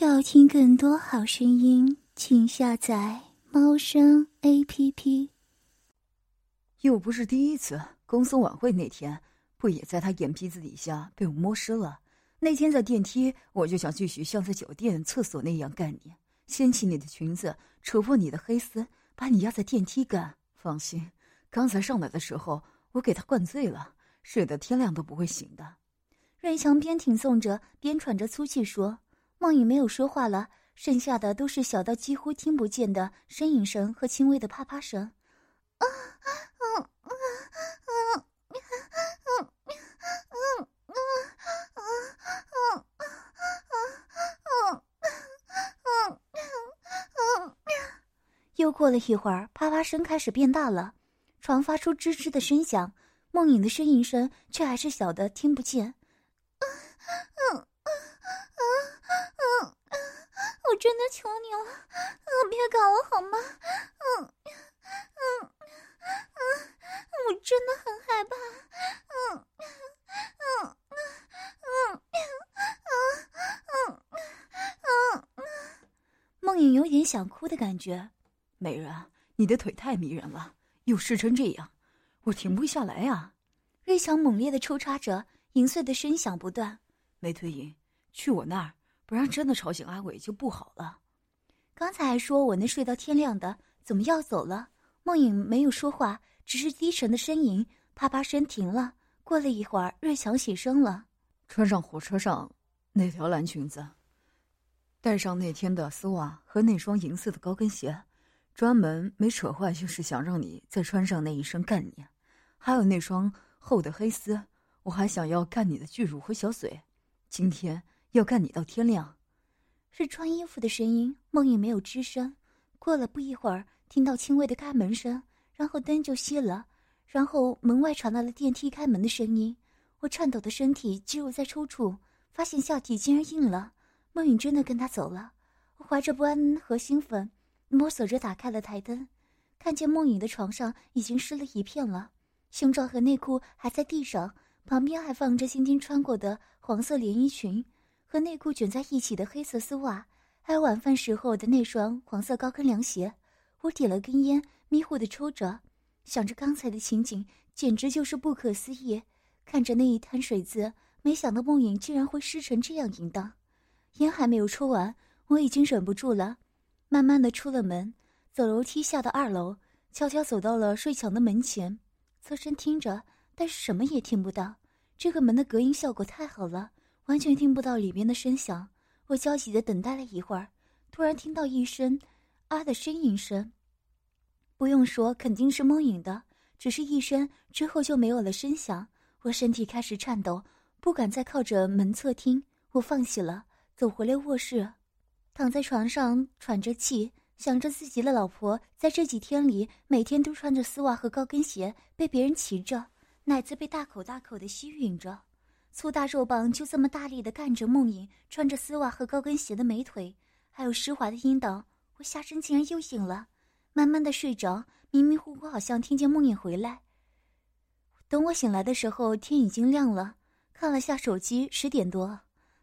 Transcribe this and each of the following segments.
要听更多好声音，请下载猫声 A P P。又不是第一次，公司晚会那天不也在他眼皮子底下被我摸湿了？那天在电梯，我就想继续像在酒店厕所那样干你，掀起你的裙子，扯破你的黑丝，把你压在电梯干。放心，刚才上来的时候，我给他灌醉了，睡得天亮都不会醒的。瑞强边挺诵着，边喘着粗气说。梦影没有说话了，剩下的都是小到几乎听不见的呻吟声和轻微的啪啪声。啊啊啊啊啊啊啊啊啊啊！又过了一会儿，啪啪声开始变大了，床发出吱吱的声响，梦影的呻吟声却还是小的听不见。我真的求你了，别搞我好吗？嗯，嗯，嗯，我真的很害怕。嗯，嗯，嗯，嗯，嗯，嗯，嗯，梦影有点想哭的感觉。美人，你的腿太迷人了，又湿成这样，我停不下来啊！瑞强猛烈的抽插着，银碎的声响不断。美腿影，去我那儿。不然真的吵醒阿伟就不好了。刚才还说我能睡到天亮的，怎么要走了？梦影没有说话，只是低沉的呻吟。啪啪声停了。过了一会儿，瑞强起身了，穿上火车上那条蓝裙子，带上那天的丝袜和那双银色的高跟鞋，专门没扯坏，就是想让你再穿上那一身干你。还有那双厚的黑丝，我还想要干你的巨乳和小嘴。今天。要干你到天亮，是穿衣服的声音。梦影没有吱声。过了不一会儿，听到轻微的开门声，然后灯就熄了，然后门外传来了电梯开门的声音。我颤抖的身体肌肉在抽搐，发现下体竟然硬了。梦影真的跟他走了。我怀着不安和兴奋，摸索着打开了台灯，看见梦影的床上已经湿了一片了，胸罩和内裤还在地上，旁边还放着今天穿过的黄色连衣裙。和内裤卷在一起的黑色丝袜，还有晚饭时候的那双黄色高跟凉鞋。我点了根烟，迷糊的抽着，想着刚才的情景，简直就是不可思议。看着那一滩水渍，没想到梦影竟然会湿成这样淫荡。烟还没有抽完，我已经忍不住了，慢慢的出了门，走楼梯下到二楼，悄悄走到了睡墙的门前，侧身听着，但是什么也听不到。这个门的隔音效果太好了。完全听不到里面的声响，我焦急的等待了一会儿，突然听到一声“啊”的呻吟声。不用说，肯定是梦影的，只是一声之后就没有了声响。我身体开始颤抖，不敢再靠着门侧听，我放弃了，走回了卧室，躺在床上喘着气，想着自己的老婆在这几天里每天都穿着丝袜和高跟鞋，被别人骑着，奶子被大口大口的吸吮着。粗大肉棒就这么大力的干着梦影穿着丝袜和高跟鞋的美腿，还有湿滑的阴道。我下身竟然又硬了，慢慢的睡着，迷迷糊糊好像听见梦影回来。等我醒来的时候，天已经亮了。看了下手机，十点多。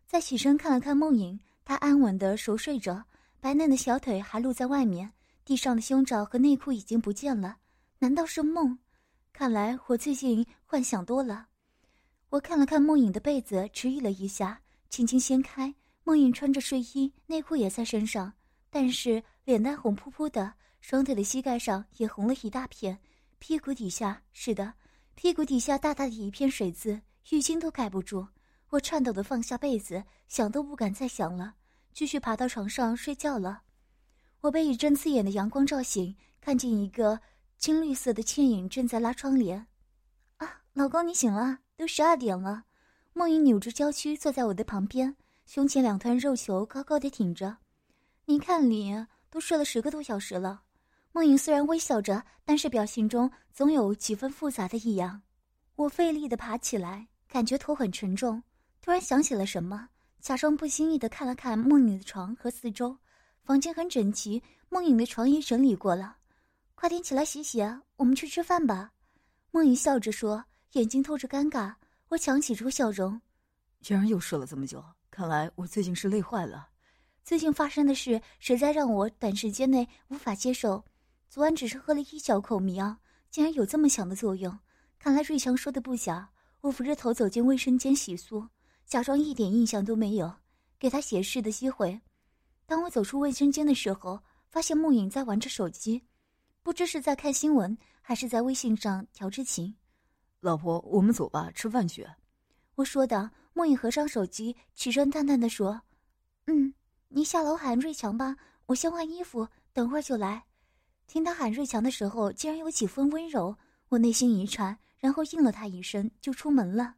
再起身看了看梦影，她安稳的熟睡着，白嫩的小腿还露在外面，地上的胸罩和内裤已经不见了。难道是梦？看来我最近幻想多了。我看了看梦影的被子，迟疑了一下，轻轻掀开。梦影穿着睡衣，内裤也在身上，但是脸蛋红扑扑的，双腿的膝盖上也红了一大片，屁股底下是的，屁股底下大大的一片水渍，浴巾都盖不住。我颤抖的放下被子，想都不敢再想了，继续爬到床上睡觉了。我被一阵刺眼的阳光照醒，看见一个青绿色的倩影正在拉窗帘。啊，老公，你醒了。都十二点了，梦影扭着娇躯坐在我的旁边，胸前两团肉球高高的挺着。你看你都睡了十个多小时了。梦影虽然微笑着，但是表情中总有几分复杂的异样。我费力的爬起来，感觉头很沉重。突然想起了什么，假装不经意的看了看梦影的床和四周，房间很整齐，梦影的床也整理过了。快点起来洗洗，我们去吃饭吧。梦影笑着说。眼睛透着尴尬，我强挤出笑容。竟然又睡了这么久，看来我最近是累坏了。最近发生的事实在让我短时间内无法接受。昨晚只是喝了一小口迷药，竟然有这么强的作用。看来瑞强说的不假。我扶着头走进卫生间洗漱，假装一点印象都没有，给他解释的机会。当我走出卫生间的时候，发现梦影在玩着手机，不知是在看新闻还是在微信上调着情。老婆，我们走吧，吃饭去。我说的。梦影合上手机，起身淡淡的说：“嗯，你下楼喊瑞强吧，我先换衣服，等会儿就来。”听他喊瑞强的时候，竟然有几分温柔，我内心一颤，然后应了他一声，就出门了。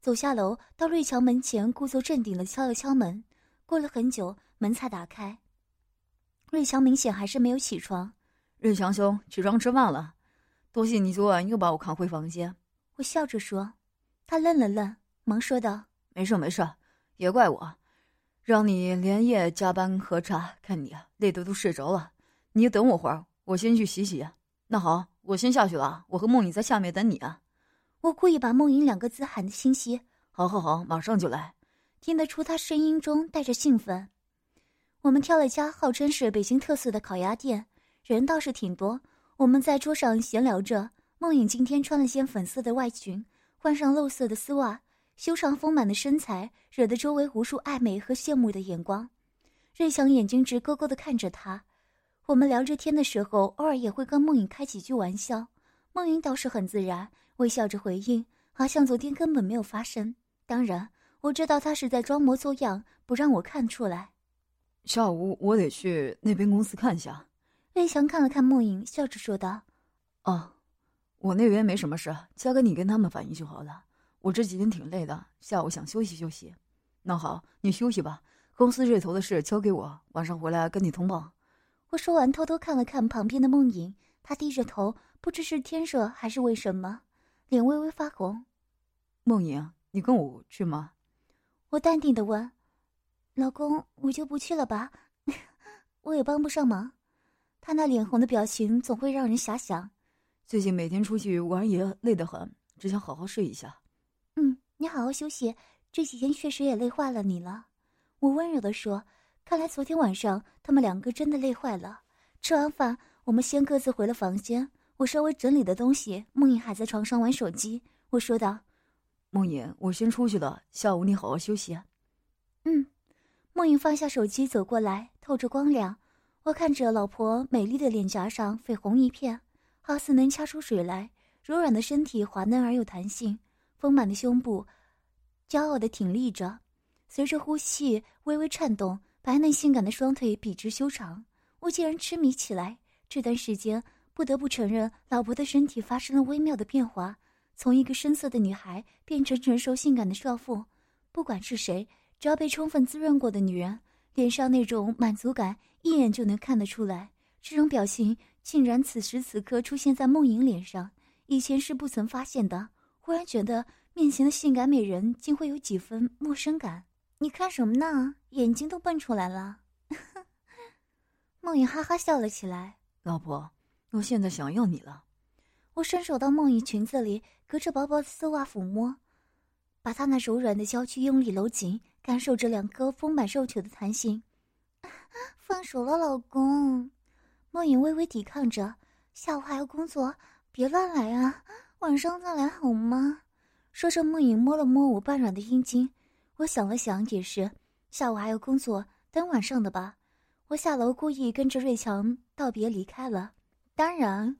走下楼，到瑞强门前，故作镇定的敲了敲门。过了很久，门才打开。瑞强明显还是没有起床。瑞强兄，起床吃饭了。多谢你昨晚又把我扛回房间。我笑着说。他愣了愣，忙说道。没事没事，别怪我，让你连夜加班喝茶，看你累得都睡着了。你等我会儿，我先去洗洗。那好，我先下去了，我和梦影在下面等你啊。我故意把“梦影”两个字喊得清晰。好，好，好，马上就来。听得出他声音中带着兴奋。我们挑了家号称是北京特色的烤鸭店，人倒是挺多。我们在桌上闲聊着。梦影今天穿了件粉色的外裙，换上露色的丝袜。修长丰满的身材惹得周围无数暧昧和羡慕的眼光，瑞祥眼睛直勾勾地看着她。我们聊着天的时候，偶尔也会跟梦影开几句玩笑，梦影倒是很自然，微笑着回应，好像昨天根本没有发生。当然，我知道她是在装模作样，不让我看出来。下午我得去那边公司看一下。瑞祥看了看梦影，笑着说道：“哦，我那边没什么事，交给你跟他们反映就好了。”我这几天挺累的，下午想休息休息。那好，你休息吧。公司这头的事交给我，晚上回来跟你通报。我说完，偷偷看了看旁边的梦影，她低着头，不知是天热还是为什么，脸微微发红。梦影，你跟我去吗？我淡定的问。老公，我就不去了吧，我也帮不上忙。他那脸红的表情总会让人遐想。最近每天出去玩也累得很，只想好好睡一下。嗯，你好好休息，这几天确实也累坏了你了。我温柔地说。看来昨天晚上他们两个真的累坏了。吃完饭，我们先各自回了房间。我稍微整理的东西，梦影还在床上玩手机。我说道：“梦影，我先出去了，下午你好好休息。”嗯。梦影放下手机，走过来，透着光亮。我看着老婆美丽的脸颊上绯红一片，好似能掐出水来。柔软的身体滑嫩而有弹性。丰满的胸部，骄傲地挺立着，随着呼吸微微颤动，白嫩性感的双腿笔直修长。我竟然痴迷起来。这段时间，不得不承认，老婆的身体发生了微妙的变化，从一个深色的女孩变成成熟性感的少妇。不管是谁，只要被充分滋润过的女人，脸上那种满足感一眼就能看得出来。这种表情竟然此时此刻出现在梦莹脸上，以前是不曾发现的。忽然觉得面前的性感美人竟会有几分陌生感。你看什么呢？眼睛都蹦出来了。梦影哈哈笑了起来。老婆，我现在想要你了。我伸手到梦影裙子里，隔着薄薄的丝袜抚摸，把她那柔软的娇躯用力搂紧，感受着两颗丰满肉球的弹性。放手了，老公。梦影微微抵抗着。下午还要工作，别乱来啊。晚上再来好吗？说着，梦影摸了摸我半软的阴茎。我想了想，也是，下午还要工作，等晚上的吧。我下楼，故意跟着瑞强道别离开了。当然，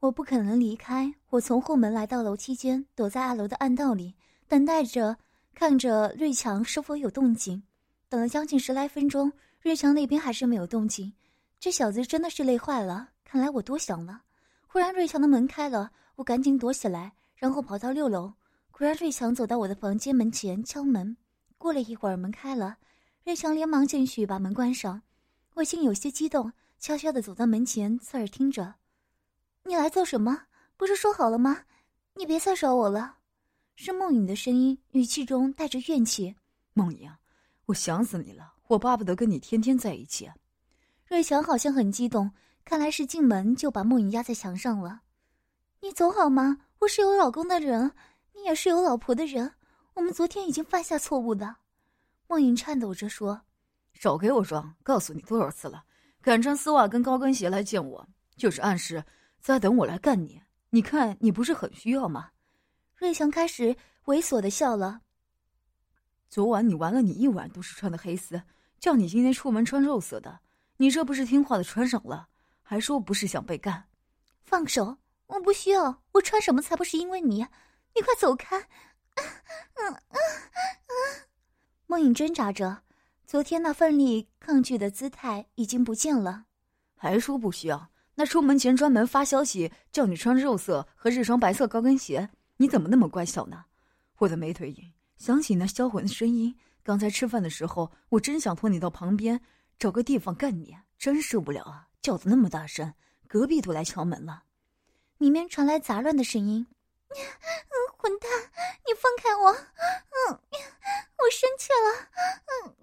我不可能离开。我从后门来到楼梯间，躲在二楼的暗道里，等待着，看着瑞强是否有动静。等了将近十来分钟，瑞强那边还是没有动静。这小子真的是累坏了，看来我多想了。忽然，瑞强的门开了。我赶紧躲起来，然后跑到六楼。果然，瑞强走到我的房间门前敲门。过了一会儿，门开了，瑞强连忙进去把门关上。我竟有些激动，悄悄地走到门前，侧耳听着：“你来做什么？不是说好了吗？你别再找我了。”是梦影的声音，语气中带着怨气。梦影，我想死你了，我巴不得跟你天天在一起。瑞强好像很激动，看来是进门就把梦影压在墙上了。你走好吗？我是有老公的人，你也是有老婆的人。我们昨天已经犯下错误的。梦莹颤抖着说。少给我装！告诉你多少次了，敢穿丝袜跟高跟鞋来见我，就是暗示在等我来干你。你看你不是很需要吗？瑞强开始猥琐的笑了。昨晚你玩了，你一晚都是穿的黑丝，叫你今天出门穿肉色的，你这不是听话的穿上了，还说不是想被干？放手！我不需要，我穿什么才不是因为你？你快走开！嗯嗯嗯。梦影挣扎着，昨天那奋力抗拒的姿态已经不见了。还说不需要？那出门前专门发消息叫你穿肉色和这双白色高跟鞋，你怎么那么乖巧呢？我的美腿影，想起那销魂的声音，刚才吃饭的时候，我真想拖你到旁边找个地方干你，真受不了啊！叫的那么大声，隔壁都来敲门了。里面传来杂乱的声音。混蛋！你放开我！嗯，我生气了。嗯，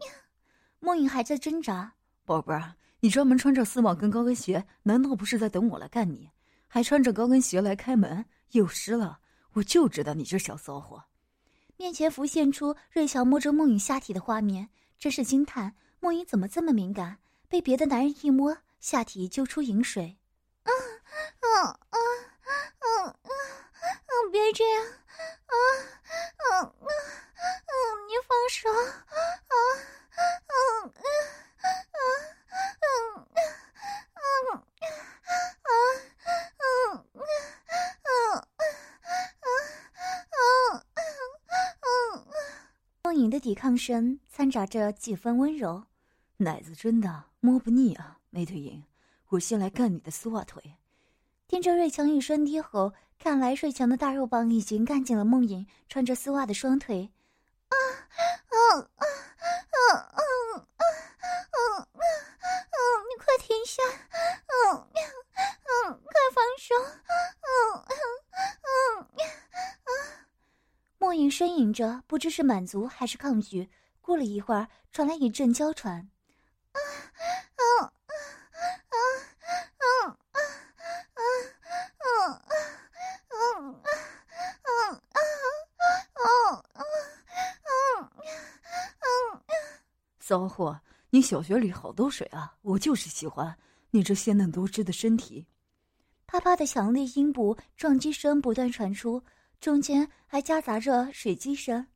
梦影还在挣扎。宝贝儿，你专门穿着丝袜跟高跟鞋，难道不是在等我来干你？还穿着高跟鞋来开门，有失了！我就知道你这小骚货。面前浮现出瑞乔摸着梦影下体的画面，真是惊叹：梦影怎么这么敏感？被别的男人一摸，下体就出饮水。啊啊啊啊啊！别这样！啊啊啊啊！你放手！啊啊啊啊啊啊啊啊啊啊啊！梦影的抵抗声掺杂着几分温柔，奶子真的摸不腻啊，美腿影，我先来干你的丝袜腿。听着瑞强一声低吼。看来瑞强的大肉棒已经干进了梦影穿着丝袜的双腿，啊啊啊啊啊啊啊啊！你快停下！嗯嗯，快放手！嗯嗯嗯啊！梦影呻吟着，不知是满足还是抗拒。过了一会儿，传来一阵娇喘。骚货，你小学里好多水啊！我就是喜欢你这鲜嫩多汁的身体。啪啪的强力阴部撞击声不断传出，中间还夹杂着水击声。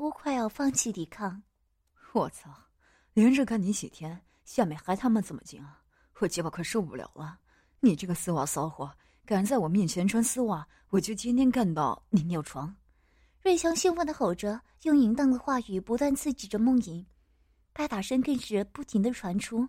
乎快要放弃抵抗，我操！连着干你几天，下面还他妈怎么紧啊！我鸡巴快受不了了！你这个丝袜骚货，敢在我面前穿丝袜，我就天天干到你尿床！瑞强兴奋的吼着，用淫荡的话语不断刺激着梦莹，拍打声更是不停的传出。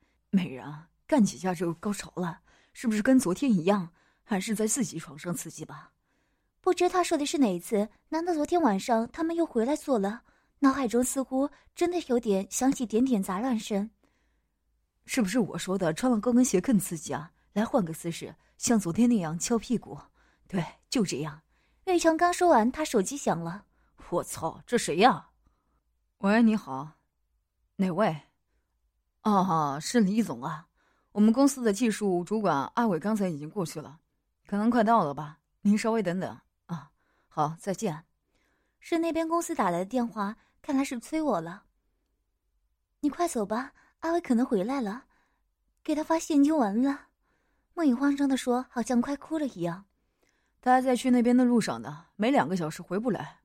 美人，干几下就高潮了，是不是跟昨天一样？还是在自己床上刺激吧？不知他说的是哪一次？难道昨天晚上他们又回来做了？脑海中似乎真的有点想起点点杂乱声。是不是我说的穿了高跟鞋更刺激啊？来换个姿势，像昨天那样翘屁股。对，就这样。瑞强刚说完，他手机响了。我操，这谁呀？喂，你好，哪位？哦，是李总啊。我们公司的技术主管阿伟刚才已经过去了，可能快到了吧？您稍微等等啊。好，再见。是那边公司打来的电话，看来是催我了。你快走吧，阿伟可能回来了，给他发现金完了。梦影慌张的说，好像快哭了一样。他还在去那边的路上呢，没两个小时回不来。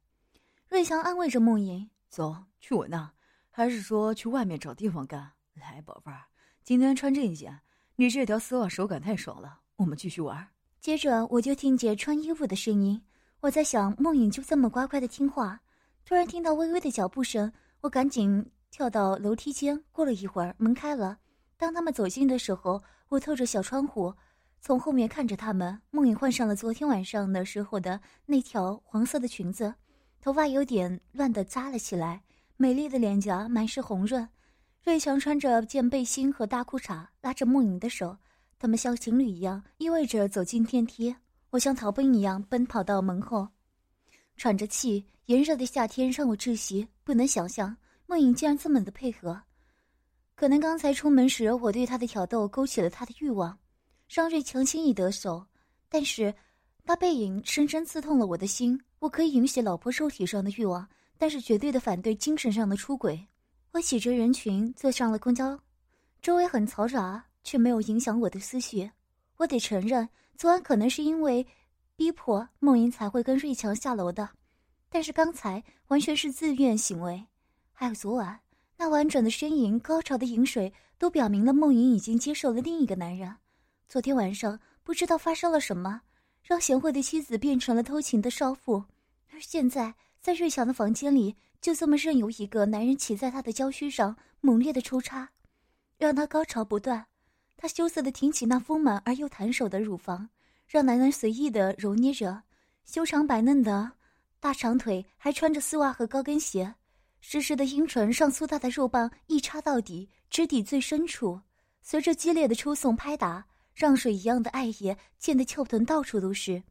瑞祥安慰着梦影：“走去我那，还是说去外面找地方干？来，宝贝儿，今天穿这一件，你这条丝袜手感太爽了。我们继续玩。”接着我就听见穿衣服的声音。我在想，梦影就这么乖乖的听话。突然听到微微的脚步声，我赶紧跳到楼梯间。过了一会儿，门开了。当他们走近的时候，我透着小窗户。从后面看着他们，梦影换上了昨天晚上的时候的那条黄色的裙子，头发有点乱的扎了起来，美丽的脸颊满是红润。瑞强穿着件背心和大裤衩，拉着梦影的手，他们像情侣一样依偎着走进电梯。我像逃奔一样奔跑到门后，喘着气。炎热的夏天让我窒息，不能想象梦影竟然这么的配合。可能刚才出门时我对他的挑逗勾起了他的欲望。让瑞强轻易得手，但是，他背影深深刺痛了我的心。我可以允许老婆肉体上的欲望，但是绝对的反对精神上的出轨。我挤着人群坐上了公交，周围很嘈杂，却没有影响我的思绪。我得承认，昨晚可能是因为逼迫梦莹才会跟瑞强下楼的，但是刚才完全是自愿行为。还有昨晚那婉转的呻吟、高潮的饮水，都表明了梦莹已经接受了另一个男人。昨天晚上不知道发生了什么，让贤惠的妻子变成了偷情的少妇，而现在在瑞强的房间里，就这么任由一个男人骑在她的娇躯上猛烈的抽插，让她高潮不断。他羞涩的挺起那丰满而又弹手的乳房，让男人随意的揉捏着，修长白嫩的大长腿还穿着丝袜和高跟鞋，湿湿的阴唇上粗大的肉棒一插到底，直抵最深处，随着激烈的抽送拍打。让水一样的爱液溅得翘臀到处都是，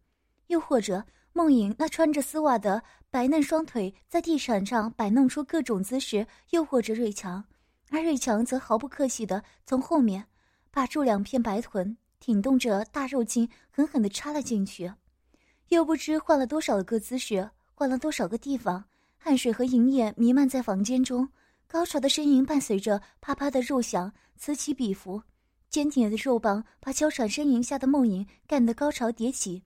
又或者梦影那穿着丝袜的白嫩双腿在地毯上摆弄出各种姿势，诱惑着瑞强，而瑞强则毫不客气地从后面把住两片白臀，挺动着大肉茎狠狠地插了进去，又不知换了多少个姿势，换了多少个地方，汗水和银液弥漫在房间中，高潮的呻吟伴随着啪啪的肉响此起彼伏。坚挺的肉棒把娇喘呻吟下的梦影干得高潮迭起，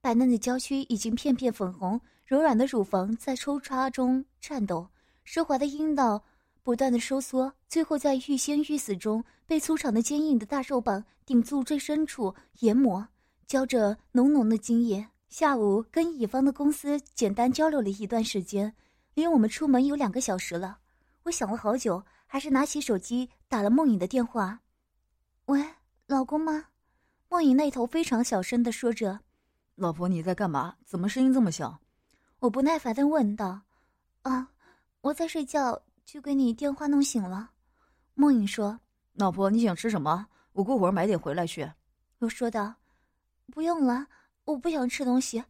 白嫩的娇躯已经片片粉红，柔软的乳房在抽插中颤抖，湿滑的阴道不断的收缩，最后在欲仙欲死中被粗长的坚硬的大肉棒顶住最深处研磨，浇着浓浓的精液。下午跟乙方的公司简单交流了一段时间，离我们出门有两个小时了。我想了好久，还是拿起手机打了梦影的电话。喂，老公吗？梦影那头非常小声的说着：“老婆，你在干嘛？怎么声音这么小？”我不耐烦的问道：“啊，我在睡觉，就给你电话弄醒了。”梦影说：“老婆，你想吃什么？我过会儿买点回来去。”我说道：“不用了，我不想吃东西。”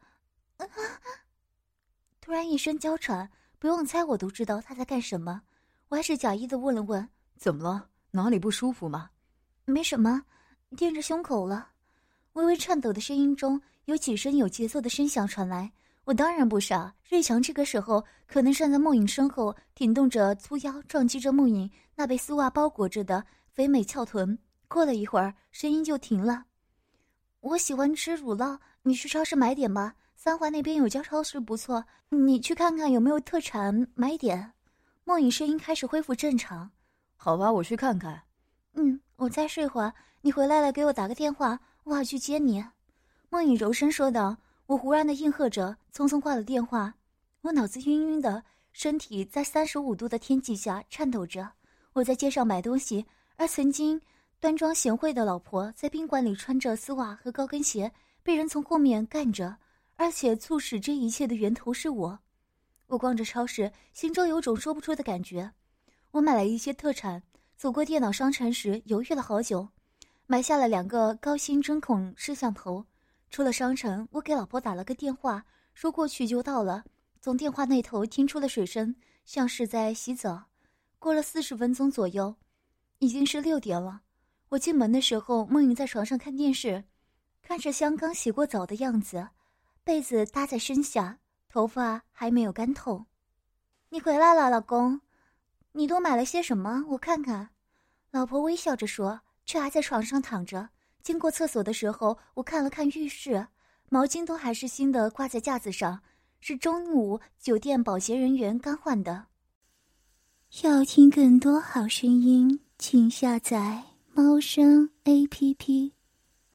突然一声娇喘，不用猜我都知道他在干什么。我还是假意的问了问：“怎么了？哪里不舒服吗？”没什么，垫着胸口了。微微颤抖的声音中有几声有节奏的声响传来。我当然不傻，瑞强这个时候可能站在梦影身后，挺动着粗腰，撞击着梦影那被丝袜包裹着的肥美翘臀。过了一会儿，声音就停了。我喜欢吃乳酪，你去超市买点吧。三环那边有家超市不错，你去看看有没有特产，买点。梦影声音开始恢复正常。好吧，我去看看。嗯。我再睡会儿，你回来了给我打个电话，我好去接你。”梦影柔声说道。我忽然的应和着，匆匆挂了电话。我脑子晕晕的，身体在三十五度的天气下颤抖着。我在街上买东西，而曾经端庄贤惠的老婆在宾馆里穿着丝袜和高跟鞋，被人从后面干着，而且促使这一切的源头是我。我逛着超市，心中有种说不出的感觉。我买了一些特产。走过电脑商城时，犹豫了好久，买下了两个高清针孔摄像头。出了商城，我给老婆打了个电话，说过去就到了。从电话那头听出了水声，像是在洗澡。过了四十分钟左右，已经是六点了。我进门的时候，梦莹在床上看电视，看着像刚洗过澡的样子。被子搭在身下，头发还没有干透。你回来了，老公，你都买了些什么？我看看。老婆微笑着说，却还在床上躺着。经过厕所的时候，我看了看浴室，毛巾都还是新的，挂在架子上，是中午酒店保洁人员刚换的。要听更多好声音，请下载猫声 A P P。